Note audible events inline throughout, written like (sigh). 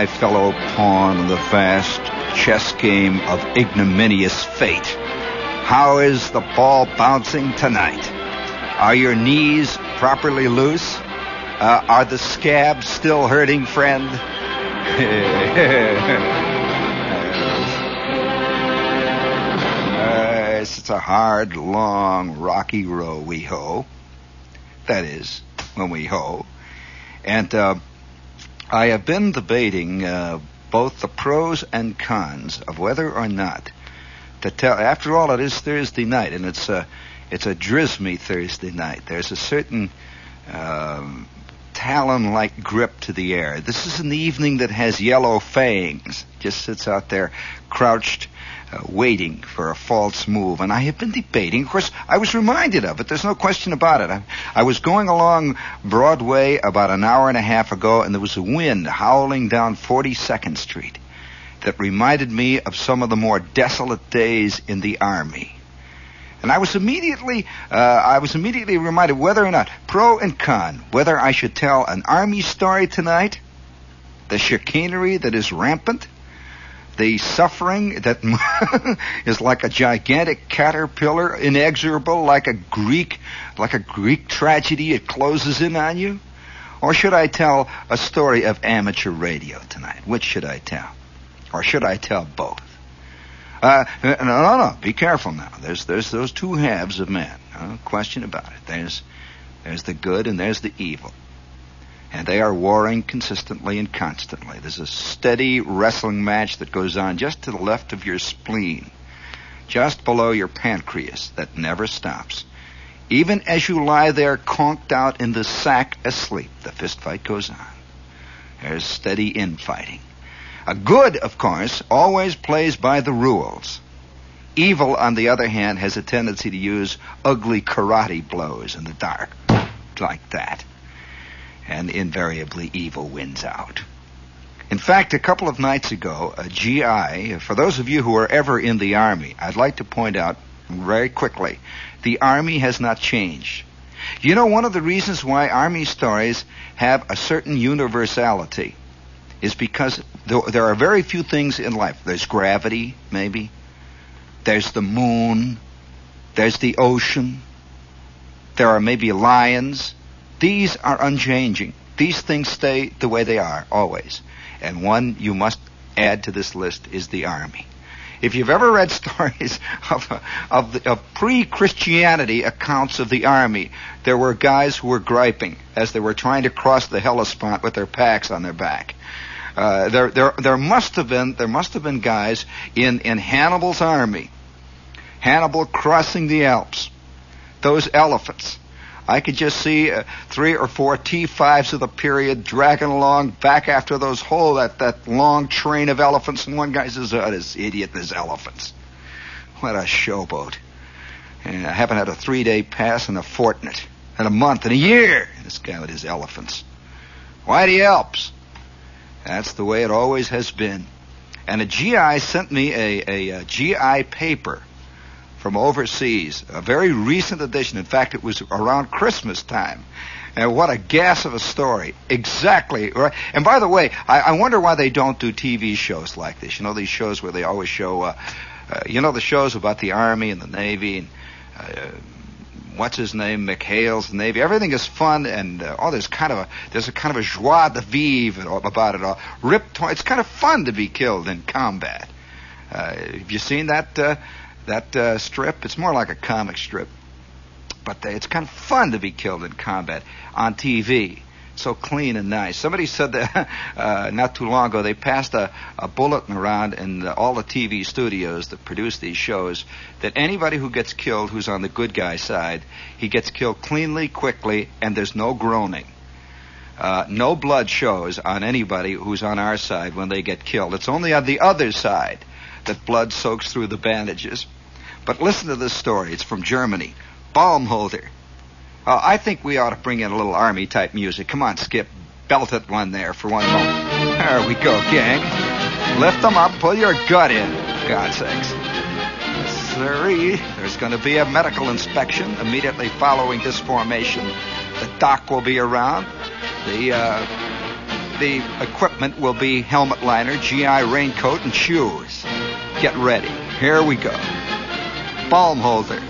my fellow pawn in the vast chess game of ignominious fate. How is the ball bouncing tonight? Are your knees properly loose? Uh, are the scabs still hurting, friend? (laughs) uh, it's a hard, long, rocky row we hoe. That is, when we hoe. And uh, I have been debating uh, both the pros and cons of whether or not to tell. After all, it is Thursday night, and it's a it's a drismy Thursday night. There's a certain um, talon-like grip to the air. This is an evening that has yellow fangs. Just sits out there, crouched uh, waiting for a false move. And I have been debating. Of course, I was reminded of it. There's no question about it. I, I was going along Broadway about an hour and a half ago, and there was a wind howling down 42nd Street that reminded me of some of the more desolate days in the Army. And I was immediately, uh, I was immediately reminded whether or not, pro and con, whether I should tell an army story tonight, the chicanery that is rampant, the suffering that (laughs) is like a gigantic caterpillar, inexorable, like a Greek, like a Greek tragedy. It closes in on you. Or should I tell a story of amateur radio tonight? Which should I tell? Or should I tell both? Uh, no, no, no. Be careful now. There's there's those two halves of man. No question about it. There's there's the good and there's the evil and they are warring consistently and constantly. There's a steady wrestling match that goes on just to the left of your spleen, just below your pancreas, that never stops. Even as you lie there conked out in the sack asleep, the fistfight goes on. There's steady infighting. A good, of course, always plays by the rules. Evil, on the other hand, has a tendency to use ugly karate blows in the dark, like that and invariably evil wins out. In fact, a couple of nights ago, a GI, for those of you who are ever in the Army, I'd like to point out very quickly, the Army has not changed. You know, one of the reasons why Army stories have a certain universality is because there are very few things in life. There's gravity, maybe. There's the moon. There's the ocean. There are maybe lions. These are unchanging. These things stay the way they are, always. And one you must add to this list is the army. If you've ever read (laughs) stories of, of, of pre-Christianity accounts of the army, there were guys who were griping as they were trying to cross the Hellespont with their packs on their back. Uh, there, there, there must have been, there must have been guys in, in Hannibal's army. Hannibal crossing the Alps. Those elephants. I could just see uh, three or four T5s of the period dragging along back after those whole, that, that long train of elephants. And one guy says, oh, this idiot, there's elephants. What a showboat. And I haven't had a three day pass in a fortnight, in a month, in a year. This guy with his elephants. Why the Alps? That's the way it always has been. And a GI sent me a, a, a GI paper from overseas, a very recent edition. In fact, it was around Christmas time. And what a gas of a story. Exactly. Right. And by the way, I, I wonder why they don't do TV shows like this. You know, these shows where they always show, uh, uh, you know, the shows about the Army and the Navy and, uh, what's his name, McHale's Navy. Everything is fun and uh, oh, there's kind of a there's a kind of a joie de vivre about it all. Rip, it's kind of fun to be killed in combat. Uh, have you seen that? Uh, that uh, strip. It's more like a comic strip, but it's kind of fun to be killed in combat on TV. So clean and nice. Somebody said that (laughs) uh, not too long ago they passed a, a bulletin around in the, all the TV studios that produce these shows that anybody who gets killed who's on the good guy side, he gets killed cleanly, quickly, and there's no groaning. Uh, no blood shows on anybody who's on our side when they get killed. It's only on the other side that blood soaks through the bandages. But listen to this story. It's from Germany. Baumholder. Uh, I think we ought to bring in a little army type music. Come on, Skip. Belt it one there for one moment. There we go, gang. Lift them up. Pull your gut in. God's sakes. Sorry. There's going to be a medical inspection immediately following this formation. The doc will be around. The uh, the equipment will be helmet liner, GI raincoat, and shoes. Get ready. Here we go. Baumholder.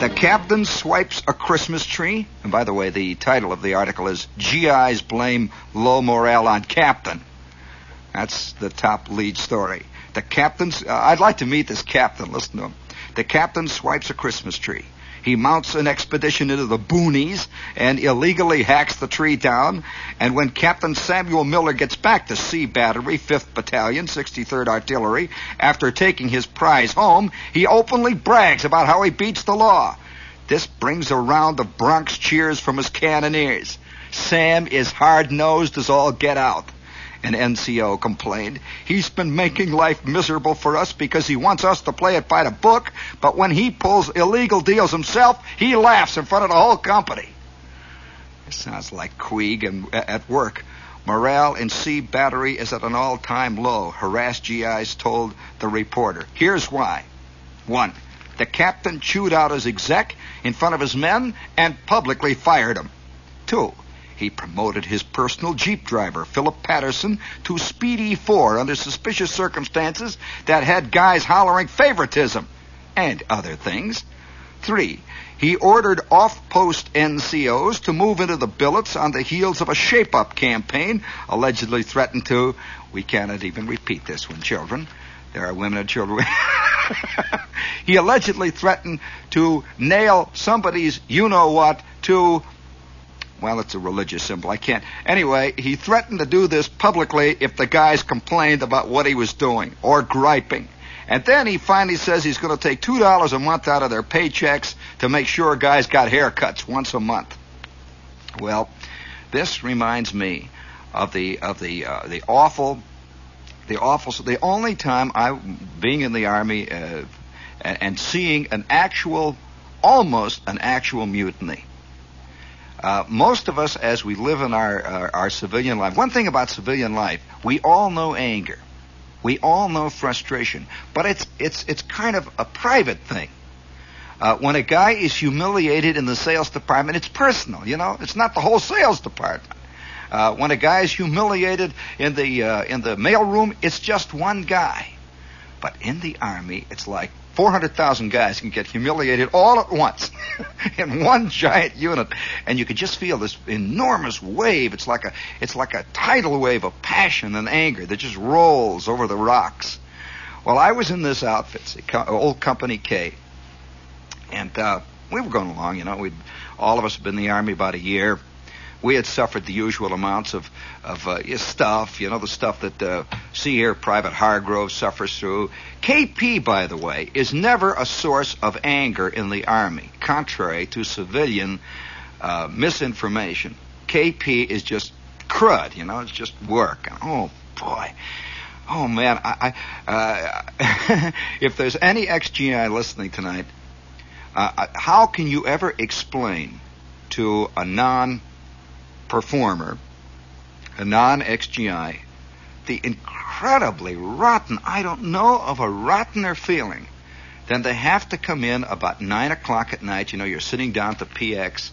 The captain swipes a Christmas tree. And by the way, the title of the article is GIs Blame Low Morale on Captain. That's the top lead story. The captain's, uh, I'd like to meet this captain. Listen to him. The captain swipes a Christmas tree. He mounts an expedition into the boonies and illegally hacks the tree down. And when Captain Samuel Miller gets back to C Battery, 5th Battalion, 63rd Artillery, after taking his prize home, he openly brags about how he beats the law. This brings a round of Bronx cheers from his cannoneers. Sam is hard nosed as all get out an NCO complained. He's been making life miserable for us because he wants us to play it by the book, but when he pulls illegal deals himself, he laughs in front of the whole company. It sounds like Queeg at work. Morale in C Battery is at an all time low, harassed GIs told the reporter. Here's why. One, the captain chewed out his exec in front of his men and publicly fired him. Two, he promoted his personal Jeep driver, Philip Patterson, to Speedy 4 under suspicious circumstances that had guys hollering favoritism and other things. Three, he ordered off-post NCOs to move into the billets on the heels of a shape-up campaign, allegedly threatened to, we cannot even repeat this one, children. There are women and children. (laughs) he allegedly threatened to nail somebody's you-know-what to well, it's a religious symbol. I can't. Anyway, he threatened to do this publicly if the guys complained about what he was doing or griping. And then he finally says he's going to take $2 a month out of their paychecks to make sure guys got haircuts once a month. Well, this reminds me of the of the uh, the awful the awful the only time I being in the army uh, and, and seeing an actual almost an actual mutiny uh, most of us, as we live in our, our, our civilian life, one thing about civilian life, we all know anger, we all know frustration, but it's it's it's kind of a private thing. Uh, when a guy is humiliated in the sales department, it's personal. You know, it's not the whole sales department. Uh, when a guy is humiliated in the uh, in the mailroom, it's just one guy. But in the army, it's like 400,000 guys can get humiliated all at once (laughs) in one giant unit. And you can just feel this enormous wave. It's like a, it's like a tidal wave of passion and anger that just rolls over the rocks. Well, I was in this outfit, old Company K. And, uh, we were going along, you know, we all of us have been in the army about a year we had suffered the usual amounts of of uh, stuff, you know, the stuff that uh, see here Private Hargrove suffers through. KP, by the way, is never a source of anger in the Army, contrary to civilian uh, misinformation. KP is just crud, you know, it's just work. Oh boy. Oh man, I, I uh, (laughs) if there's any XGI listening tonight, uh, uh, how can you ever explain to a non performer, a non XGI, the incredibly rotten, I don't know of a rottener feeling than they have to come in about 9 o'clock at night. You know, you're sitting down at the PX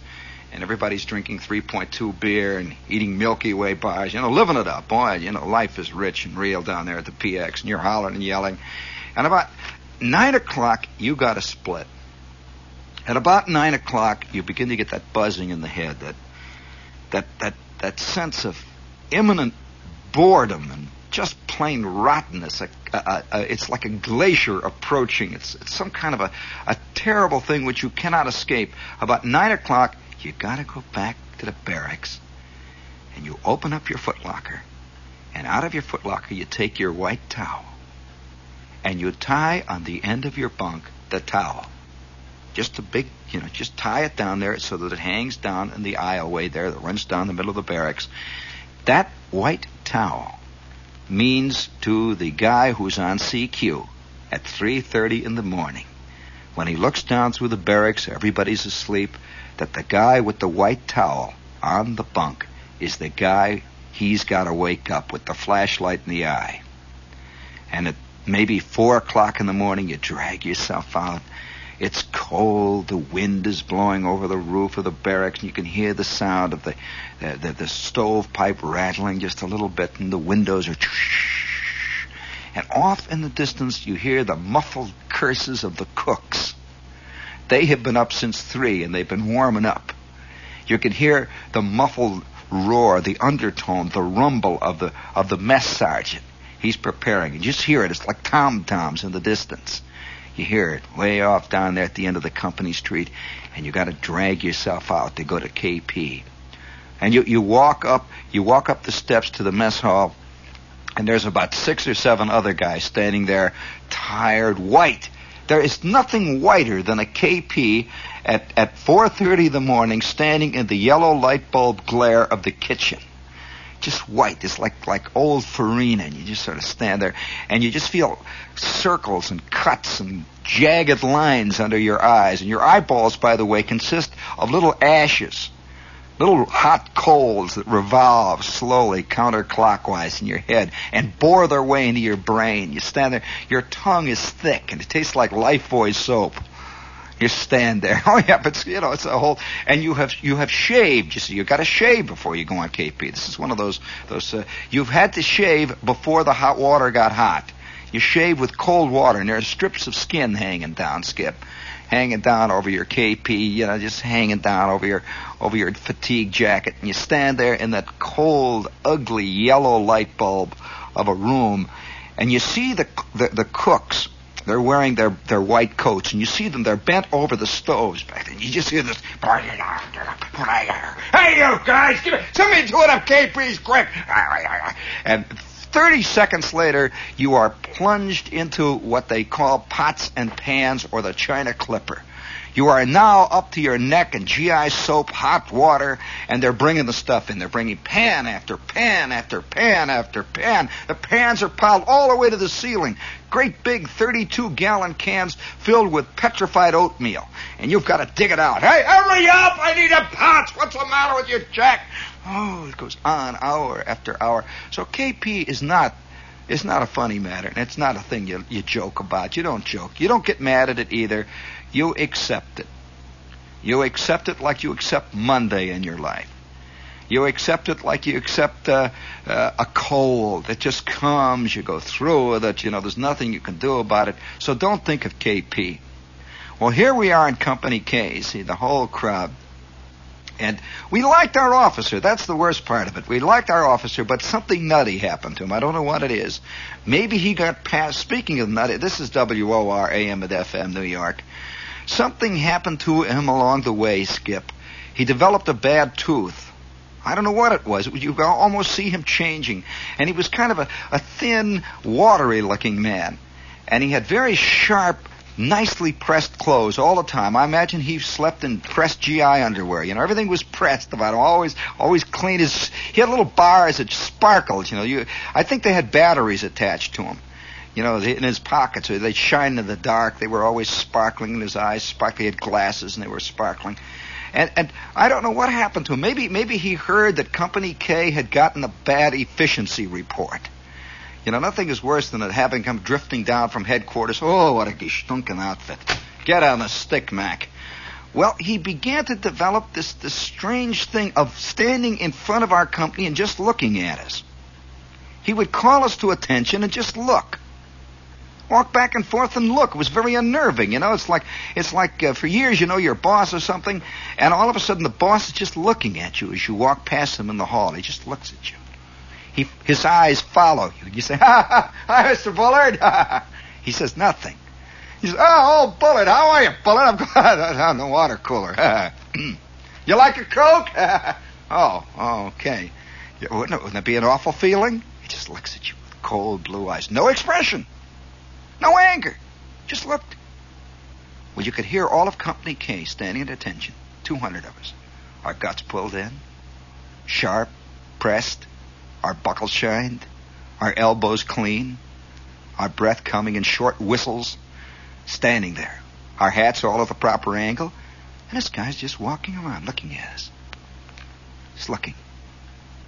and everybody's drinking 3.2 beer and eating Milky Way bars, you know, living it up. Boy, you know, life is rich and real down there at the PX and you're hollering and yelling. And about 9 o'clock, you got a split. At about 9 o'clock, you begin to get that buzzing in the head, that that that that sense of imminent boredom and just plain rottenness. A, a, a, it's like a glacier approaching. It's, it's some kind of a, terrible thing which you cannot escape. About nine o'clock, you got to go back to the barracks, and you open up your footlocker, and out of your footlocker you take your white towel, and you tie on the end of your bunk the towel. Just a big, you know, just tie it down there so that it hangs down in the aisleway there that runs down the middle of the barracks. That white towel means to the guy who's on CQ at 3:30 in the morning, when he looks down through the barracks, everybody's asleep, that the guy with the white towel on the bunk is the guy he's got to wake up with the flashlight in the eye. And at maybe four o'clock in the morning, you drag yourself out It's cold. The wind is blowing over the roof of the barracks, and you can hear the sound of the the, the, the stovepipe rattling just a little bit, and the windows are. And off in the distance, you hear the muffled curses of the cooks. They have been up since three, and they've been warming up. You can hear the muffled roar, the undertone, the rumble of the of the mess sergeant. He's preparing. You just hear it. It's like tom toms in the distance. You hear it way off down there at the end of the company street, and you got to drag yourself out to go to KP. And you, you walk up you walk up the steps to the mess hall, and there's about six or seven other guys standing there, tired, white. There is nothing whiter than a KP at, at 4.30 in the morning standing in the yellow light bulb glare of the kitchen just white. It's like like old farina, and you just sort of stand there, and you just feel circles and cuts and jagged lines under your eyes. And your eyeballs, by the way, consist of little ashes, little hot coals that revolve slowly counterclockwise in your head and bore their way into your brain. You stand there, your tongue is thick, and it tastes like Lifebuoy soap. You stand there. (laughs) Oh yeah, but you know it's a whole. And you have you have shaved. You see, you've got to shave before you go on KP. This is one of those those. Uh, you've had to shave before the hot water got hot. You shave with cold water, and there are strips of skin hanging down, Skip, hanging down over your KP. You know, just hanging down over your over your fatigue jacket, and you stand there in that cold, ugly yellow light bulb of a room, and you see the the, the cooks they're wearing their, their white coats, and you see them, they're bent over the stoves back then. You just hear this. Hey, you guys, give me, somebody do it up, KP's quick. And 30 seconds later, you are plunged into what they call pots and pans or the China Clipper. You are now up to your neck in GI soap, hot water, and they're bringing the stuff in. They're bringing pan after pan after pan after pan. The pans are piled all the way to the ceiling. Great big 32 gallon cans filled with petrified oatmeal. And you've got to dig it out. Hey, hurry up! I need a pot! What's the matter with you, Jack? Oh, it goes on hour after hour. So KP is not it's not a funny matter, and it's not a thing you, you joke about. You don't joke. You don't get mad at it either. You accept it. You accept it like you accept Monday in your life. You accept it like you accept uh, uh, a cold that just comes. You go through it. You know, there's nothing you can do about it. So don't think of KP. Well, here we are in Company K. See, the whole crowd. And we liked our officer. That's the worst part of it. We liked our officer, but something nutty happened to him. I don't know what it is. Maybe he got past. Speaking of nutty, this is WOR AM at FM New York. Something happened to him along the way, Skip. He developed a bad tooth. I don't know what it was. You could almost see him changing. And he was kind of a, a thin, watery looking man. And he had very sharp, nicely pressed clothes all the time. I imagine he slept in pressed GI underwear. You know, everything was pressed about him. Always, always clean. His, he had little bars that sparkled. You know, you, I think they had batteries attached to them you know, in his pockets. They shine in the dark. They were always sparkling in his eyes. Sparkling. He had glasses, and they were sparkling. And, and I don't know what happened to him. Maybe maybe he heard that Company K had gotten a bad efficiency report. You know, nothing is worse than having come drifting down from headquarters. Oh, what a gestunken outfit! Get on the stick, Mac. Well, he began to develop this this strange thing of standing in front of our company and just looking at us. He would call us to attention and just look walk back and forth and look. It was very unnerving. You know, it's like it's like uh, for years you know your boss or something, and all of a sudden the boss is just looking at you as you walk past him in the hall. He just looks at you. He his eyes follow you. You say, "Ha (laughs) ha, hi, Mr. Bullard." (laughs) he says nothing. He says, "Oh, Bullard, how are you, Bullard? (laughs) I'm glad on the water cooler. you like a coke? oh, okay. Wouldn't it, wouldn't it be an awful feeling?" He just looks at you with cold blue eyes, no expression. No anger. Just looked. Well, you could hear all of Company K standing at attention. 200 of us. Our guts pulled in, sharp, pressed, our buckles shined, our elbows clean, our breath coming in short whistles, standing there. Our hats all at the proper angle, and this guy's just walking around looking at us. Just looking.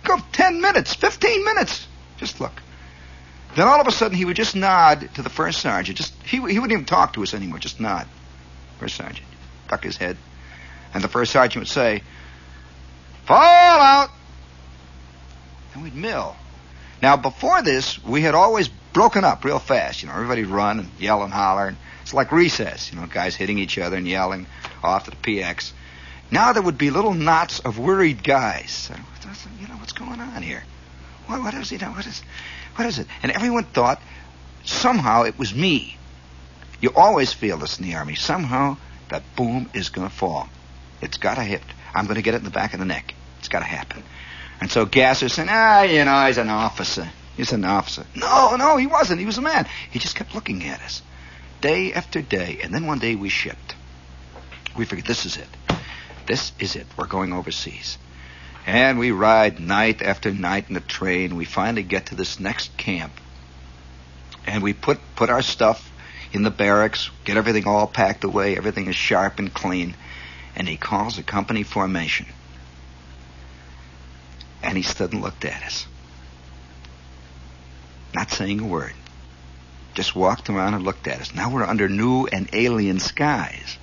Go 10 minutes, 15 minutes. Just look. Then all of a sudden he would just nod to the first sergeant. Just he, he wouldn't even talk to us anymore. Just nod. First sergeant. Duck his head. And the first sergeant would say, Fall out! And we'd mill. Now, before this, we had always broken up real fast. You know, everybody'd run and yell and holler. And it's like recess, you know, guys hitting each other and yelling off to the PX. Now there would be little knots of worried guys. You know, what's going on here? What, what is it? What is, what is it? And everyone thought somehow it was me. You always feel this in the Army. Somehow that boom is going to fall. It's got to hit. I'm going to get it in the back of the neck. It's got to happen. And so Gasser said, ah, you know, he's an officer. He's an officer. No, no, he wasn't. He was a man. He just kept looking at us day after day. And then one day we shipped. We figured, this is it. This is it. We're going overseas. And we ride night after night in the train. We finally get to this next camp. And we put, put our stuff in the barracks, get everything all packed away. Everything is sharp and clean. And he calls a company formation. And he stood and looked at us. Not saying a word. Just walked around and looked at us. Now we're under new and alien skies.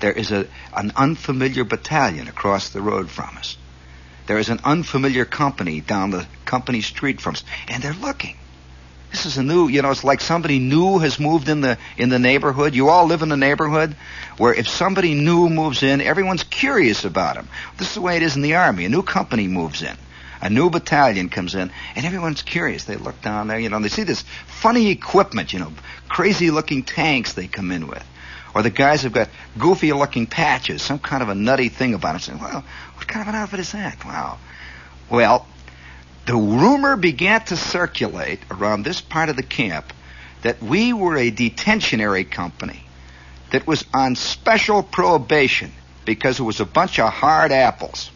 There is a, an unfamiliar battalion across the road from us. There is an unfamiliar company down the company street from us. And they're looking. This is a new, you know, it's like somebody new has moved in the in the neighborhood. You all live in a neighborhood where if somebody new moves in, everyone's curious about him. This is the way it is in the army. A new company moves in. A new battalion comes in, and everyone's curious. They look down there, you know, they see this funny equipment, you know, crazy looking tanks they come in with. Or the guys have got goofy looking patches, some kind of a nutty thing about them. Saying, well, what kind of an outfit is that? Wow. Well, the rumor began to circulate around this part of the camp that we were a detentionary company that was on special probation because it was a bunch of hard apples.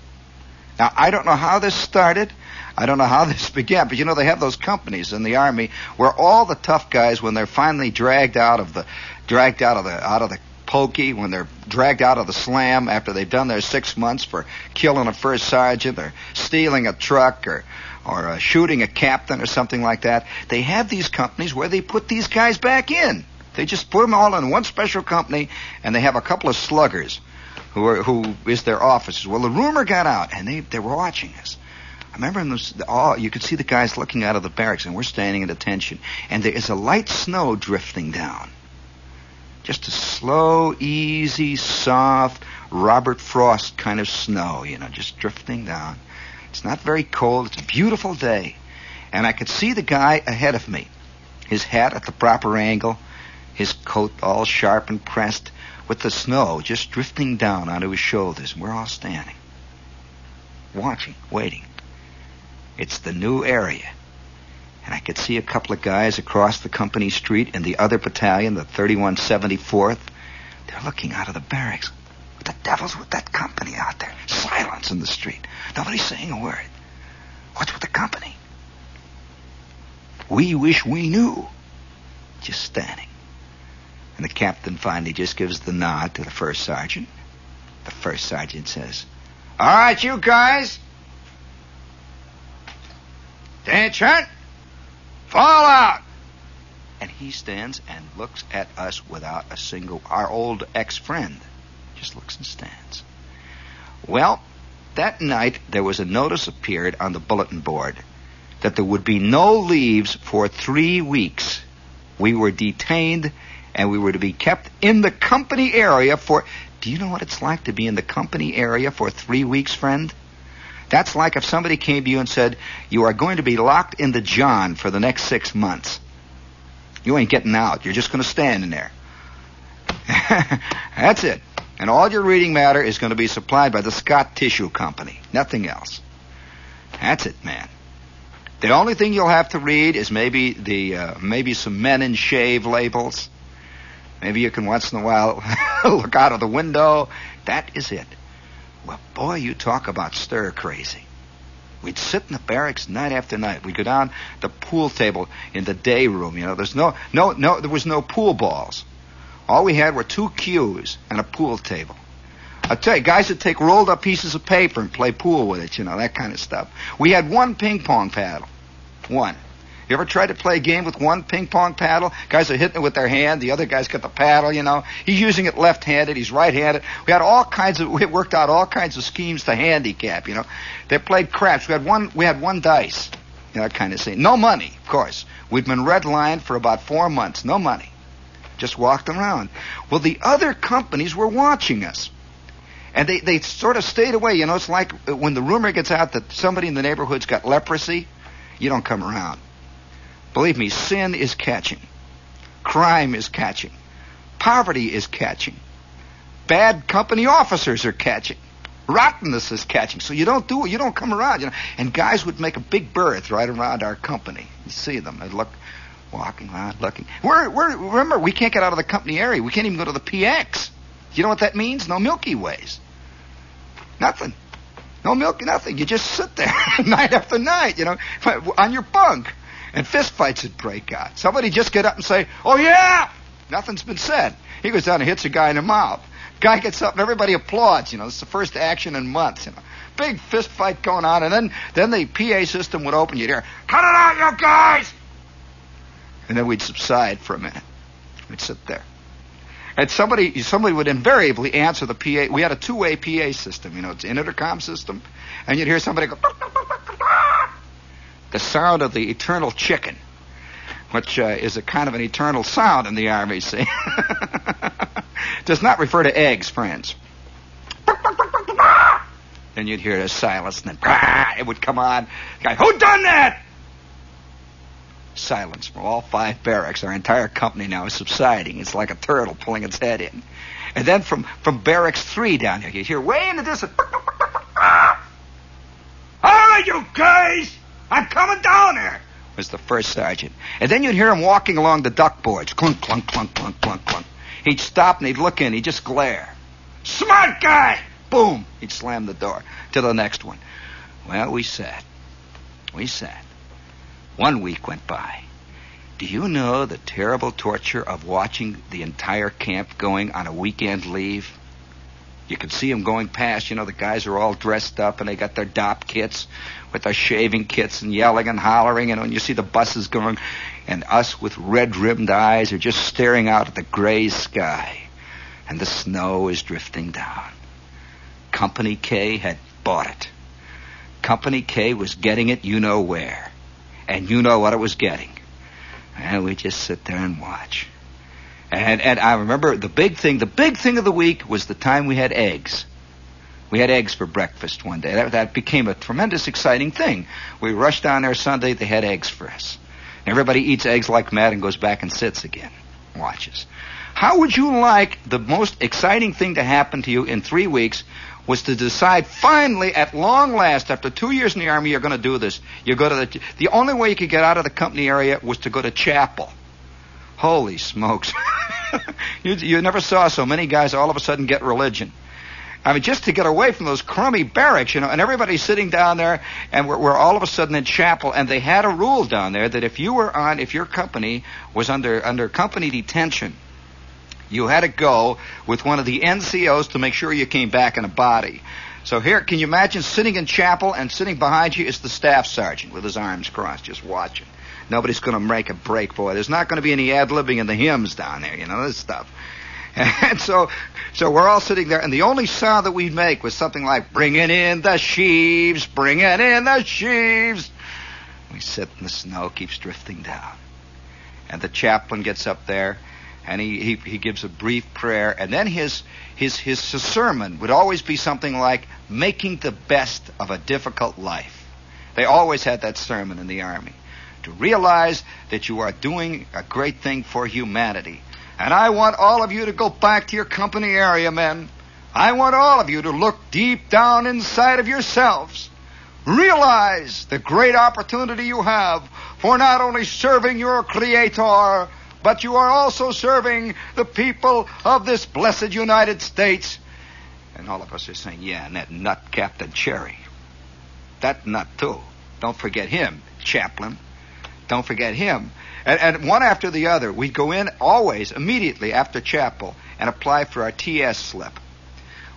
Now, I don't know how this started. I don't know how (laughs) this began, but you know, they have those companies in the army where all the tough guys, when they're finally dragged out of the, dragged out of the, out of the pokey, when they're dragged out of the slam after they've done their six months for killing a first sergeant or stealing a truck or or uh, shooting a captain or something like that. They have these companies where they put these guys back in. They just put them all in one special company, and they have a couple of sluggers who are who is their officers. Well, the rumor got out, and they they were watching us. I remember in those, all you could see the guys looking out of the barracks, and we're standing at attention, and there is a light snow drifting down. Just a slow, easy, soft Robert Frost kind of snow, you know, just drifting down. It's not very cold. It's a beautiful day. And I could see the guy ahead of me. His hat at the proper angle, his coat all sharp and pressed, with the snow just drifting down onto his shoulders. And we're all standing, watching, waiting. It's the new area. And I could see a couple of guys across the company street in the other battalion, the 3174th. They're looking out of the barracks. What the devil's with that company out there? Silence in the street. Nobody's saying a word. What's with the company? We wish we knew. Just standing. And the captain finally just gives the nod to the first sergeant. The first sergeant says, All right, you guys. Attention. Fall out. And he stands and looks at us without a single, our old ex-friend just looks and stands. Well, that night there was a notice appeared on the bulletin board that there would be no leaves for three weeks. We were detained and we were to be kept in the company area for. Do you know what it's like to be in the company area for three weeks, friend? That's like if somebody came to you and said, You are going to be locked in the John for the next six months. You ain't getting out. You're just going to stand in there. (laughs) That's it. And all your reading matter is going to be supplied by the Scott Tissue Company. Nothing else. That's it, man. The only thing you'll have to read is maybe the uh, maybe some Mennen shave labels. Maybe you can once in a while (laughs) look out of the window. That is it. Well, boy, you talk about stir crazy. We'd sit in the barracks night after night. We'd go down the pool table in the day room. You know, there's no, no, no, there was no pool balls. All we had were two cues and a pool table. I tell you, guys would take rolled up pieces of paper and play pool with it, you know, that kind of stuff. We had one ping pong paddle. One. You ever tried to play a game with one ping pong paddle? Guys are hitting it with their hand. The other guy's got the paddle, you know. He's using it left-handed. He's right-handed. We had all kinds of, (laughs) we worked out all kinds of schemes to handicap, you know. They played craps. We had one, we had one dice. You know, that kind of thing. No money, of course. We'd been redlined for about four months. No money. Just walked around. Well, the other companies were watching us. And they, they sort of stayed away. You know, it's like when the rumor gets out that somebody in the neighborhood's got leprosy, you don't come around. Believe me, sin is catching. Crime is catching. Poverty is catching. Bad company officers are catching. Rottenness is catching. So you don't do it. You don't come around. You know. And guys would make a big berth right around our company. You see them. They'd look, walking around, looking. We're, we're, remember, we can't get out of the company area. We can't even go to the PX. You know what that means? No Milky Ways. Nothing. No milk, nothing. You just sit there (laughs) night after night, you know, on your bunk. And fistfights would break out. Somebody just get up and say, oh yeah! Nothing's been said. He goes down and hits a guy in the mouth. Guy gets up and everybody applauds, you know, it's the first action in months, you know. Big fistfight going on, and then, then the PA system would open, you'd hear, cut it out, you guys! And then we'd subside for a minute. We'd sit there. And somebody, somebody would invariably answer the PA. We had a two-way PA system, you know, it's an intercom system, and you'd hear somebody go, the sound of the eternal chicken, which uh, is a kind of an eternal sound in the army. (laughs) Does not refer to eggs, friends. Then you'd hear the silence, and then (laughs) it would come on. Guy, who done that? Silence from all five barracks. Our entire company now is subsiding. It's like a turtle pulling its head in. And then from, from barracks three down here, you hear way in the distance. (laughs) All right, you guys, I'm coming down there. Was the first sergeant. And then you'd hear him walking along the duck boards. Clunk, clunk, clunk, clunk, clunk, clunk. He'd stop and he'd look in. He'd just glare. Smart guy! Boom! He'd slam the door to the next one. Well, we sat. We sat. One week went by. Do you know the terrible torture of watching the entire camp going on a weekend leave? You could see them going past. You know, the guys are all dressed up and they got their Dopp kits with their shaving kits and yelling and hollering. And you see the buses going, and us with red rimmed eyes are just staring out at the gray sky. And the snow is drifting down. Company K had bought it. Company K was getting it you know where and you know what it was getting. And we just sit there and watch. And and I remember the big thing, the big thing of the week was the time we had eggs. We had eggs for breakfast one day. That, that became a tremendous exciting thing. We rushed down there Sunday, they had eggs for us. Everybody eats eggs like mad and goes back and sits again. Watches. How would you like the most exciting thing to happen to you in three weeks was to decide finally, at long last, after two years in the army, you're going to do this. You go to the the only way you could get out of the company area was to go to chapel. Holy smokes! (laughs) you, you never saw so many guys all of a sudden get religion. I mean, just to get away from those crummy barracks, you know, and everybody's sitting down there, and we're, we're, all of a sudden in chapel, and they had a rule down there that if you were on, if your company was under under company detention, you had to go with one of the NCOs to make sure you came back in a body. So here, can you imagine sitting in chapel and sitting behind you is the staff sergeant with his arms crossed, just watching. Nobody's going to make a break, for boy. There's not going to be any ad libbing in the hymns down there, you know, this stuff. (laughs) And so, so we're all sitting there, and the only sound that we'd make was something like, bringing in the sheaves, bringing in the sheaves. We sit in the snow, keeps drifting down. And the chaplain gets up there, and he, he, he gives a brief prayer, and then his, his, his sermon would always be something like making the best of a difficult life. They always had that sermon in the Army. To realize that you are doing a great thing for humanity. And I want all of you to go back to your company area, men. I want all of you to look deep down inside of yourselves. Realize the great opportunity you have for not only serving your Creator, but you are also serving the people of this blessed United States. And all of us are saying, yeah, and that nut Captain Cherry. That nut, too. Don't forget him, chaplain. Don't forget him. And, and one after the other, we'd go in always, immediately after chapel, and apply for our TS slip.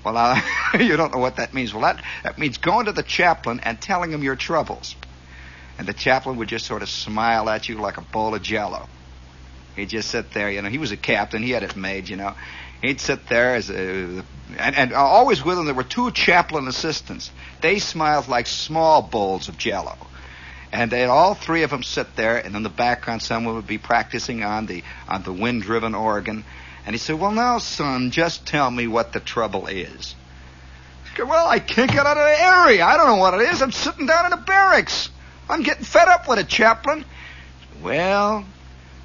Well, uh, (laughs) you don't know what that means. Well, that, that means going to the chaplain and telling him your troubles. And the chaplain would just sort of smile at you like a bowl of jello. He'd just sit there, you know. He was a captain. He had it made, you know. He'd sit there as a, and, and always with him there were two chaplain assistants. They smiled like small bowls of jello. And they'd all three of them sit there, and in the background, someone would be practicing on the on the wind-driven organ. And he said, "Well, now, son, just tell me what the trouble is." Said, well, I can't get out of the area. I don't know what it is. I'm sitting down in the barracks. I'm getting fed up with it, chaplain. Well,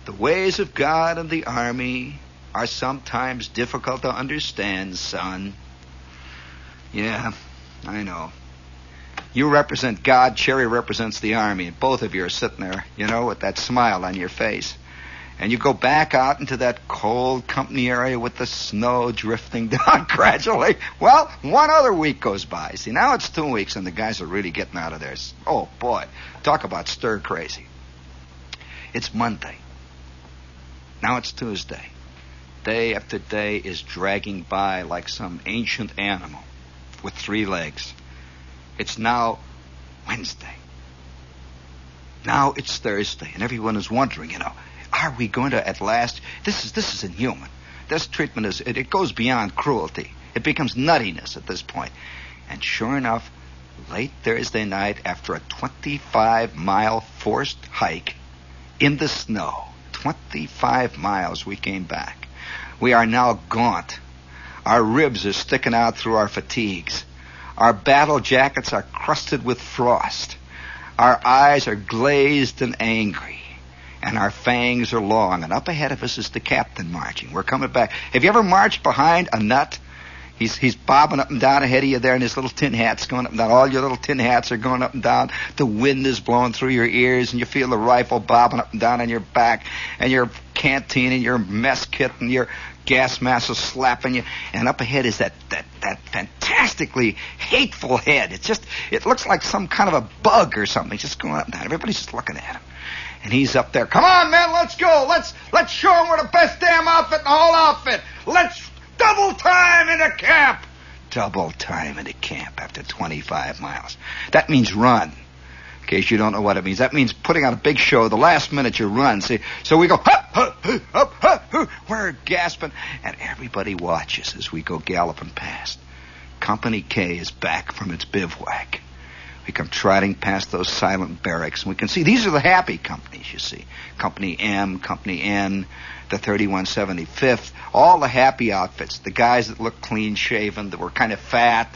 the ways of God and the army are sometimes difficult to understand, son. Yeah, I know. You represent God, Cherry represents the army, and both of you are sitting there, you know, with that smile on your face. And you go back out into that cold company area with the snow drifting (laughs) down gradually. Well, one other week goes by. See, now it's two weeks and the guys are really getting out of there. Oh boy, talk about stir crazy. It's Monday. Now it's Tuesday. Day after day is dragging by like some ancient animal with three legs. It's now Wednesday. Now it's Thursday, and everyone is wondering, you know, are we going to at last? This is this is inhuman. This treatment is it, it goes beyond cruelty. It becomes nuttiness at this point. And sure enough, late Thursday night, after a 25 mile forced hike in the snow, 25 miles we came back. We are now gaunt. Our ribs are sticking out through our fatigues. Our battle jackets are crusted with frost. Our eyes are glazed and angry. And our fangs are long. And up ahead of us is the captain marching. We're coming back. Have you ever marched behind a nut? He's, he's bobbing up and down ahead of you there, and his little tin hat's going up and down. All your little tin hats are going up and down. The wind is blowing through your ears, and you feel the rifle bobbing up and down on your back, and your canteen and your mess kit and your gas mask is slapping you. And up ahead is that, that, that fantastically hateful head. It's just, it looks like some kind of a bug or something. Just going up and down. Everybody's just looking at him. And he's up there. Come on, man, let's go. Let's let's show him we're the best damn outfit in the whole outfit. Let's Double time in the camp! Double time in the camp after 25 miles. That means run. In case you don't know what it means, that means putting on a big show the last minute you run. See, so we go, up, up, up, up, we're gasping, and everybody watches as we go galloping past. Company K is back from its bivouac. We come trotting past those silent barracks, and we can see these are the happy companies, you see. Company M, Company N, the 3175th, all the happy outfits, the guys that looked clean shaven, that were kind of fat,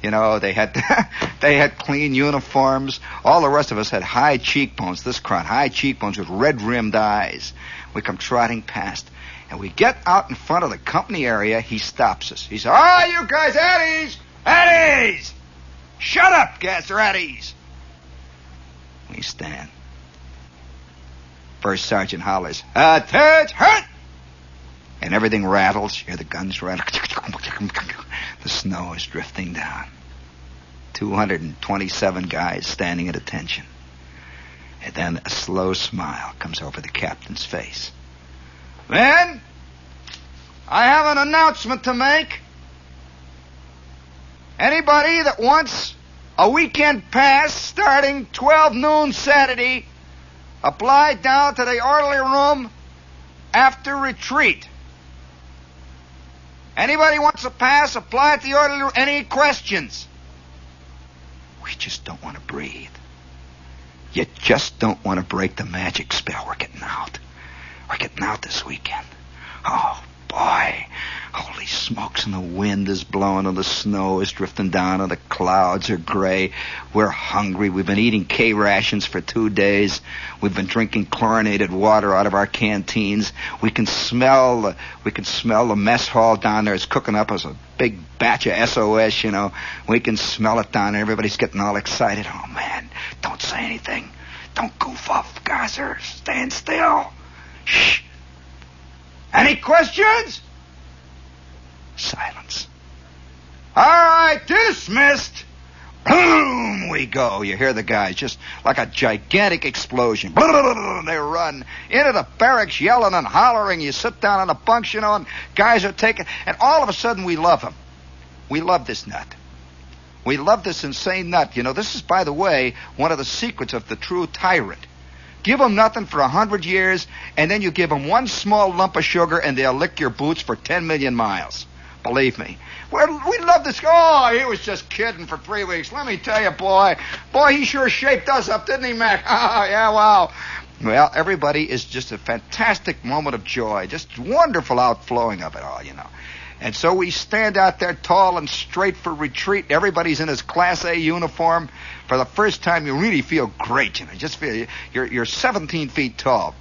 you know, they had (laughs) they had clean uniforms. All the rest of us had high cheekbones. This crowd, high cheekbones with red rimmed eyes. We come trotting past, and we get out in front of the company area. He stops us. He says, "Ah, you guys at ease! Shut up, ease." We stand. First sergeant hollers, Attention! And everything rattles. You hear the guns rattle. (laughs) The snow is drifting down. 227 guys standing at attention. And then a slow smile comes over the captain's face. Men, I have an announcement to make. Anybody that wants a weekend pass starting 12 noon Saturday Apply down to the orderly room after retreat. Anybody wants a pass, apply at the orderly room. Any questions? We just don't want to breathe. You just don't want to break the magic spell. We're getting out. We're getting out this weekend. Oh, boy. Holy smokes, and the wind is blowing, and the snow is drifting down, and the clouds are gray. We're hungry. We've been eating K rations for two days. We've been drinking chlorinated water out of our canteens. We can smell the, we can smell the mess hall down there. It's cooking up as a big batch of SOS, you know. We can smell it down there. Everybody's getting all excited. Oh, man, don't say anything. Don't goof off, Geyser. Stand still. Shh. Any questions? Silence. All right, dismissed. Boom, we go. You hear the guys just like a gigantic explosion. (laughs) They run into the barracks yelling and hollering. You sit down on the bunks, you know, and guys are taking, and all of a sudden we love them. We love this nut. We love this insane nut. You know, this is, by the way, one of the secrets of the true tyrant. Give them nothing for a hundred years, and then you give them one small lump of sugar, and they'll lick your boots for ten million miles. Believe me. We're, we love this. Oh, he was just kidding for three weeks. Let me tell you, boy. Boy, he sure shaped us up, didn't he, Mac? (laughs) Oh, yeah, wow. Well, everybody is just a fantastic moment of joy, just wonderful outflowing of it all, you know. And so we stand out there tall and straight for retreat. Everybody's in his Class A uniform. For the first time, you really feel great. You know, just feel you're you're 17 feet tall.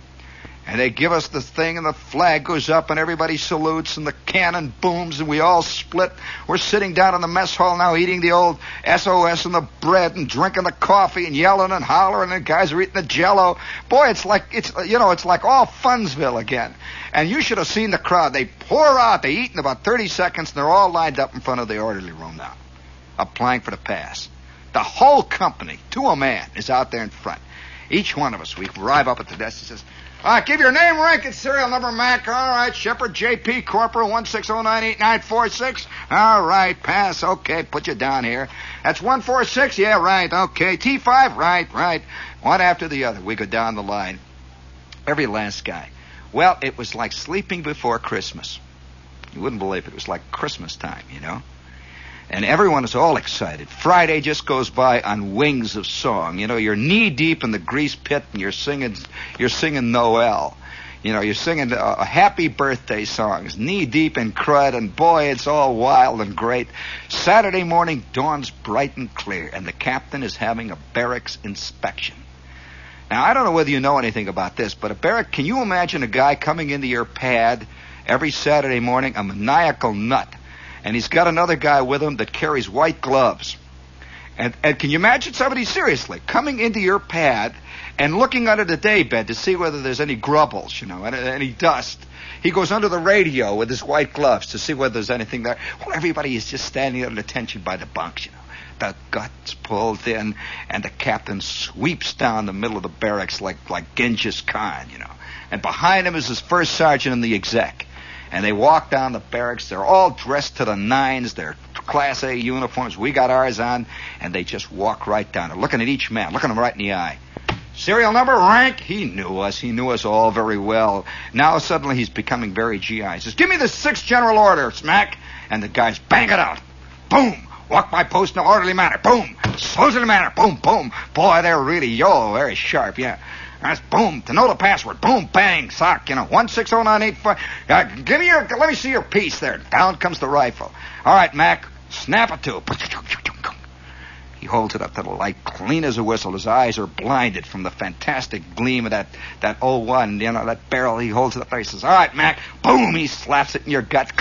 And they give us the thing, and the flag goes up, and everybody salutes, and the cannon booms, and we all split. We're sitting down in the mess hall now, eating the old SOS and the bread, and drinking the coffee, and yelling and hollering, and guys are eating the Jello. Boy, it's like it's you know, it's like all Funsville again. And you should have seen the crowd. They pour out. They eat in about 30 seconds, and they're all lined up in front of the orderly room now, applying for the pass. The whole company, to a man, is out there in front. Each one of us, we arrive up at the desk. He says. All right, give your name, rank, and serial number, Mac. All right, Shepherd J.P. Corporal, 160989946. All right, pass. Okay, put you down here. That's 146. Yeah, right. Okay. T5. Right, right. One after the other. We go down the line. Every last guy. Well, it was like sleeping before Christmas. You wouldn't believe it. It was like Christmas time, you know? And everyone is all excited. Friday just goes by on wings of song. You know, you're knee deep in the grease pit and you're singing, you're singing Noel. You know, you're singing uh, happy birthday songs, knee deep in crud, and boy, it's all wild and great. Saturday morning dawns bright and clear, and the captain is having a barracks inspection. Now, I don't know whether you know anything about this, but a barrack, can you imagine a guy coming into your pad every Saturday morning, a maniacal nut? And he's got another guy with him that carries white gloves. And, and can you imagine somebody seriously coming into your pad and looking under the daybed to see whether there's any grubbles, you know, any, any dust? He goes under the radio with his white gloves to see whether there's anything there. Well, everybody is just standing at attention by the bunks, you know. The guts pulled in, and the captain sweeps down the middle of the barracks like like Genghis Khan, you know. And behind him is his first sergeant and the exec and they walk down the barracks. They're all dressed to the nines. They're Class A uniforms. We got ours on, and they just walk right down. They're looking at each man, looking him right in the eye. Serial number, rank. He knew us. He knew us all very well. Now suddenly he's becoming very GI. He says, "Give me the sixth general order, smack." And the guys bang it out. Boom. Walk by post in an orderly manner. Boom. Soldierly manner. Boom, boom. Boy, they're really yo, very sharp. Yeah. That's boom. To know the password. Boom, bang, sock. You know, one six zero nine eight five. Uh, give me your. Let me see your piece there. Down comes the rifle. All right, Mac. Snap it to. He holds it up to the light, clean as a whistle. His eyes are blinded from the fantastic gleam of that that 01, you know, that barrel. He holds it up there. He says, "All right, Mac." Boom! He slaps it in your gut.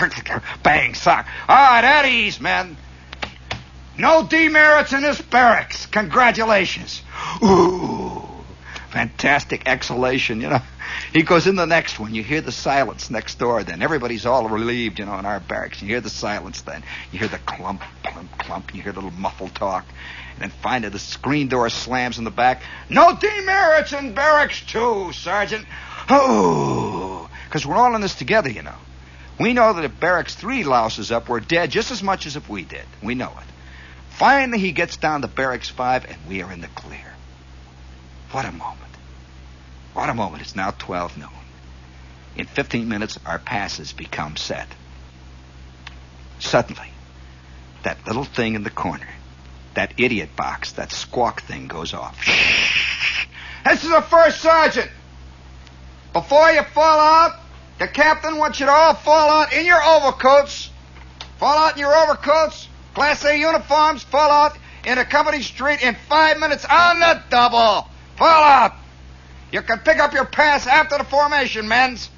Bang! Sock. All right, at ease, men. No demerits in this barracks. Congratulations. Ooh fantastic exhalation, you know. (laughs) He goes in the next one. You hear the silence next door then. Everybody's all relieved, you know, in our barracks. You hear the silence then. You hear the clump, clump, clump. You hear little muffled talk. And then finally the screen door slams in the back. No demerits in barracks too, Sergeant. Oh, because we're all in this together, you know. We know that if barracks three louses up, we're dead just as much as if we did. We know it. Finally, he gets down to barracks five, and we are in the clear. What a moment. What a moment. It's now 12 noon. In 15 minutes, our passes become set. Suddenly, that little thing in the corner, that idiot box, that squawk thing goes off. (laughs) This is the first sergeant. Before you fall out, the captain wants you to all fall out in your overcoats. Fall out in your overcoats. Class A uniforms. Fall out in a company street in five minutes on the double. Fall out. You can pick up your pass after the formation, men's.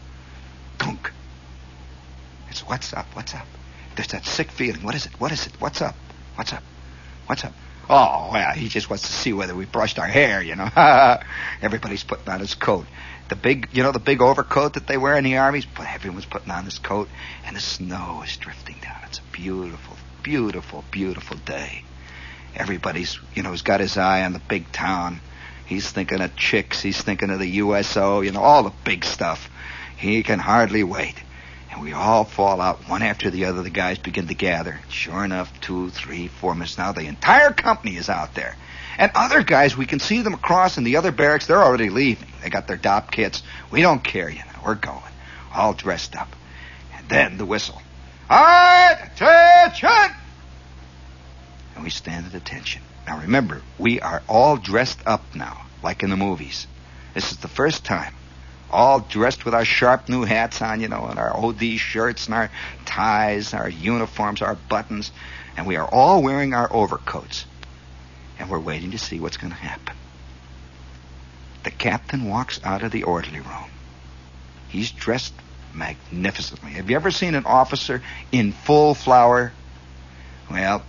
Gunk. It's what's up? What's up? There's that sick feeling. What is it? What is it? What's up? What's up? What's up? Oh, well, he just wants to see whether we brushed our hair, you know. (laughs) Everybody's putting on his coat. The big, you know, the big overcoat that they wear in the armies, but everyone's putting on his coat, and the snow is drifting down. It's a beautiful, beautiful, beautiful day. Everybody's, you know, has got his eye on the big town. He's thinking of chicks. He's thinking of the USO, you know, all the big stuff. He can hardly wait. And we all fall out one after the other. The guys begin to gather. Sure enough, two, three, four minutes now, the entire company is out there. And other guys, we can see them across in the other barracks. They're already leaving. They got their Dopp kits. We don't care, you know. We're going. All dressed up. And then the whistle. All right, attention! And we stand at attention. Now remember, we are all dressed up now, like in the movies. This is the first time. All dressed with our sharp new hats on, you know, and our OD shirts and our ties, our uniforms, our buttons. And we are all wearing our overcoats and we're waiting to see what's going to happen. The captain walks out of the orderly room. He's dressed magnificently. Have you ever seen an officer in full flower? Well,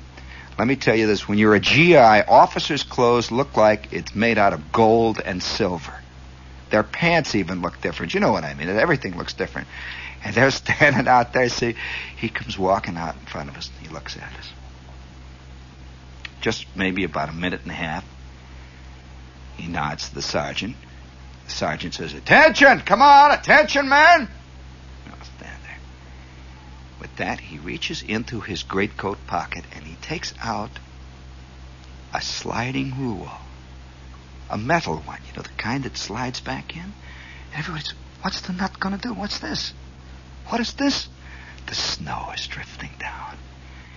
let me tell you this. When you're a GI, officers' clothes look like it's made out of gold and silver. Their pants even look different. You know what I mean. Everything looks different. And they're (laughs) standing out there. See, he comes walking out in front of us and he looks at us just maybe about a minute and a half. He nods to the sergeant. The sergeant says, Attention! Come on! Attention, man! With that, he reaches into his greatcoat pocket and he takes out a sliding rule. A metal one, you know, the kind that slides back in. Everybody's, what's the nut gonna do? What's this? What is this? The snow is drifting down.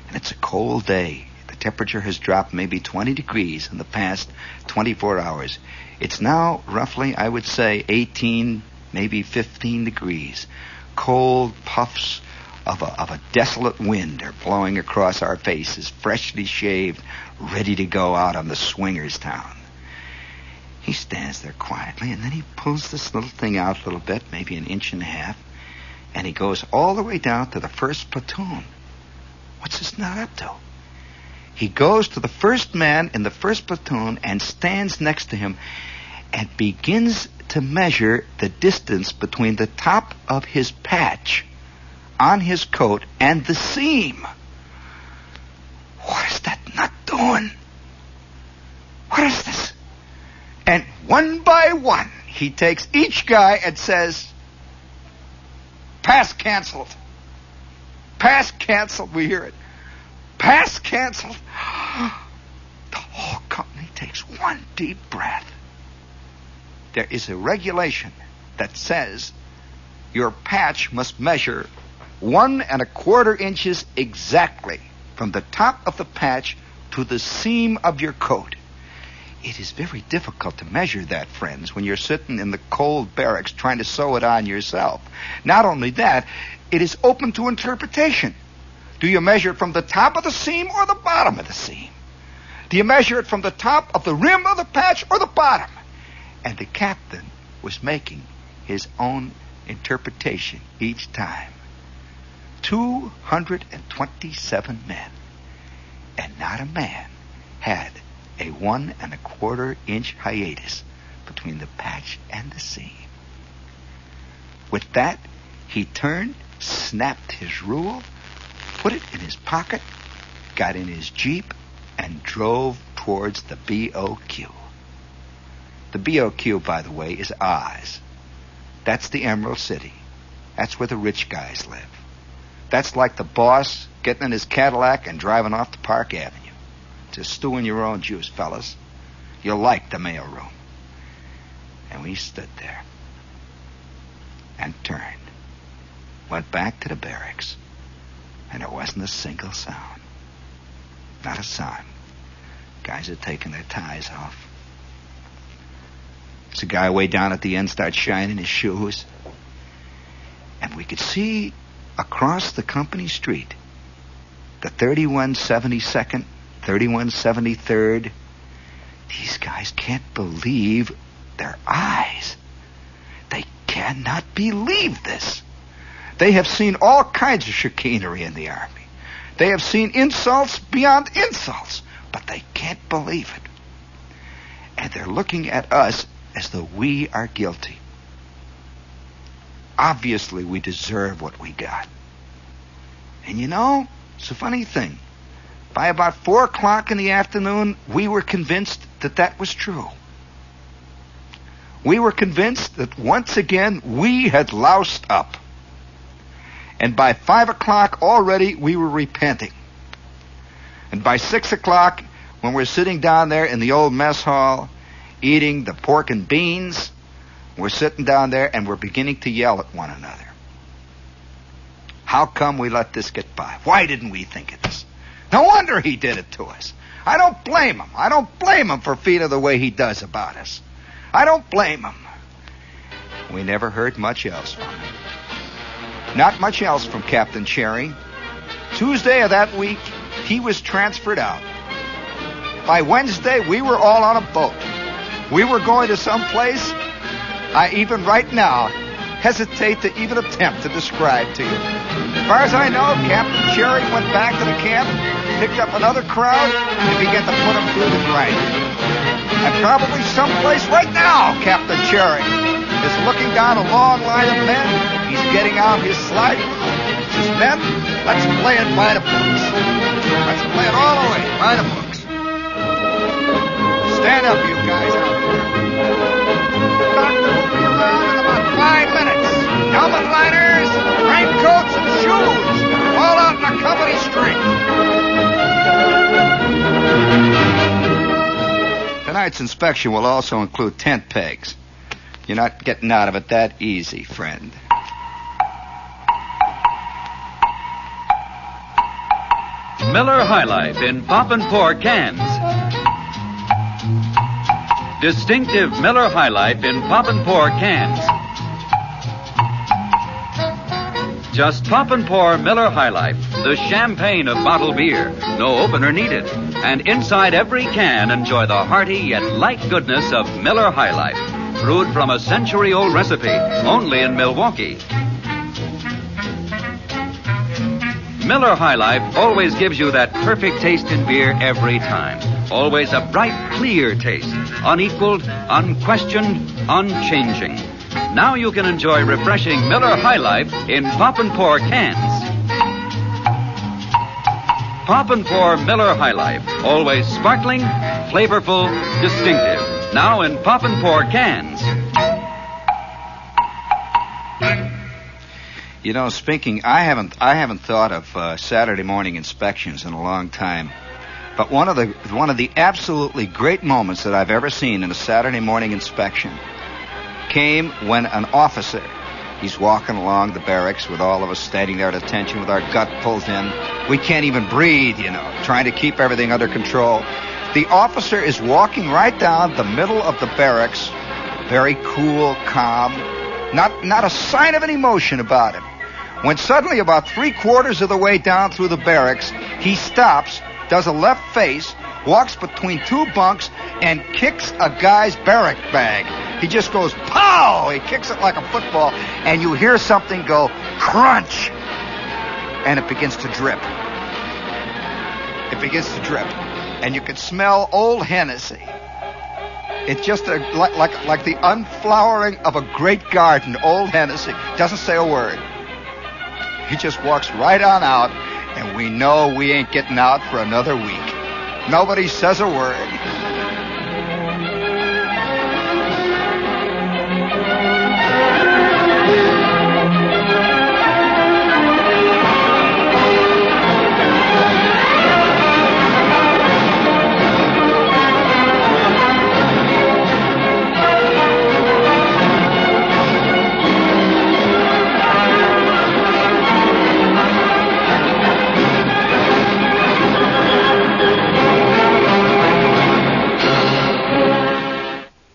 And it's a cold day The temperature has dropped maybe 20 degrees in the past 24 hours. It's now roughly, I would say, 18, maybe 15 degrees. Cold puffs of a, of a desolate wind are blowing across our faces, freshly shaved, ready to go out on the swingers town. He stands there quietly, and then he pulls this little thing out a little bit, maybe an inch and a half, and he goes all the way down to the first platoon. What's this not up to? He goes to the first man in the first platoon and stands next to him and begins to measure the distance between the top of his patch on his coat and the seam. What is that nut doing? What is this? And one by one, he takes each guy and says, Pass canceled. Pass canceled. We hear it. Pass canceled. (gasps) The whole company takes one deep breath. There is a regulation that says your patch must measure one and a quarter inches exactly from the top of the patch to the seam of your coat. It is very difficult to measure that, friends, when you're sitting in the cold barracks trying to sew it on yourself. Not only that, it is open to interpretation. Do you measure it from the top of the seam or the bottom of the seam? Do you measure it from the top of the rim of the patch or the bottom? And the captain was making his own interpretation each time. 227 men, and not a man had a one and a quarter inch hiatus between the patch and the seam. With that, he turned, snapped his rule, put it in his pocket, got in his Jeep, and drove towards the BOQ. The BOQ, by the way, is Oz. That's the Emerald City. That's where the rich guys live. That's like the boss getting in his Cadillac and driving off to Park Avenue. Just stew in your own juice, fellas. You'll like the mail room. And we stood there and turned, went back to the barracks, and there wasn't a single sound. Not a sound. Guys are taking their ties off. There's a guy way down at the end starts shining his shoes. And we could see across the company street the 3172nd, 3173rd. These guys can't believe their eyes. They cannot believe this. They have seen all kinds of chicanery in the Army. They have seen insults beyond insults, but they can't believe it. And they're looking at us as though we are guilty. Obviously, we deserve what we got. And you know, it's a funny thing. By about four o'clock in the afternoon, we were convinced that that was true. We were convinced that once again we had loused up And by five o'clock already we were repenting. And by six o'clock, when we're sitting down there in the old mess hall, eating the pork and beans, we're sitting down there and we're beginning to yell at one another. How come we let this get by? Why didn't we think of this? No wonder he did it to us. I don't blame him. I don't blame him for feeling the way he does about us. I don't blame him. We never heard much else from him. Not much else from Captain Cherry. Tuesday of that week, he was transferred out. By Wednesday, we were all on a boat. We were going to some place I even right now hesitate to even attempt to describe to you. As far as I know, Captain Cherry went back to the camp, picked up another crowd, and began to put them through the grinder. And probably someplace right now, Captain Cherry is looking down a long line of men. He's getting out his slide rule. Says, men, let's play it by the books. Let's play it all the way by the books. Stand up, you guys Helmet liners, raincoats, and shoes. All out in the company street. Tonight's inspection will also include tent pegs. You're not getting out of it that easy, friend. Miller High Life in pop and pour cans. Distinctive Miller High Life in pop and pour cans. Just pop and pour Miller High Life, the champagne of bottled beer. No opener needed. And inside every can, enjoy the hearty yet light goodness of Miller High Life, brewed from a century old recipe, only in Milwaukee. Miller High Life always gives you that perfect taste in beer every time. Always a bright, clear taste, unequaled, unquestioned, unchanging. Now you can enjoy refreshing Miller High Life in pop and pour cans. Pop and pour Miller High Life, always sparkling, flavorful, distinctive. Now in pop and pour cans. You know, speaking, I haven't I haven't thought of uh, Saturday morning inspections in a long time. But one of the one of the absolutely great moments that I've ever seen in a Saturday morning inspection came when an officer, he's walking along the barracks with all of us standing there at attention with our gut pulled in. We can't even breathe, you know, trying to keep everything under control. The officer is walking right down the middle of the barracks, very cool, calm, not, not a sign of an emotion about him. When suddenly, about three quarters of the way down through the barracks, he stops, does a left face, walks between two bunks, and kicks a guy's barrack bag. He just goes pow! He kicks it like a football, and you hear something go crunch, and it begins to drip. It begins to drip, and you can smell old Hennessy. It's just a, like, like like the unflowering of a great garden. Old Hennessy doesn't say a word. He just walks right on out, and we know we ain't getting out for another week. Nobody says a word. Thank you.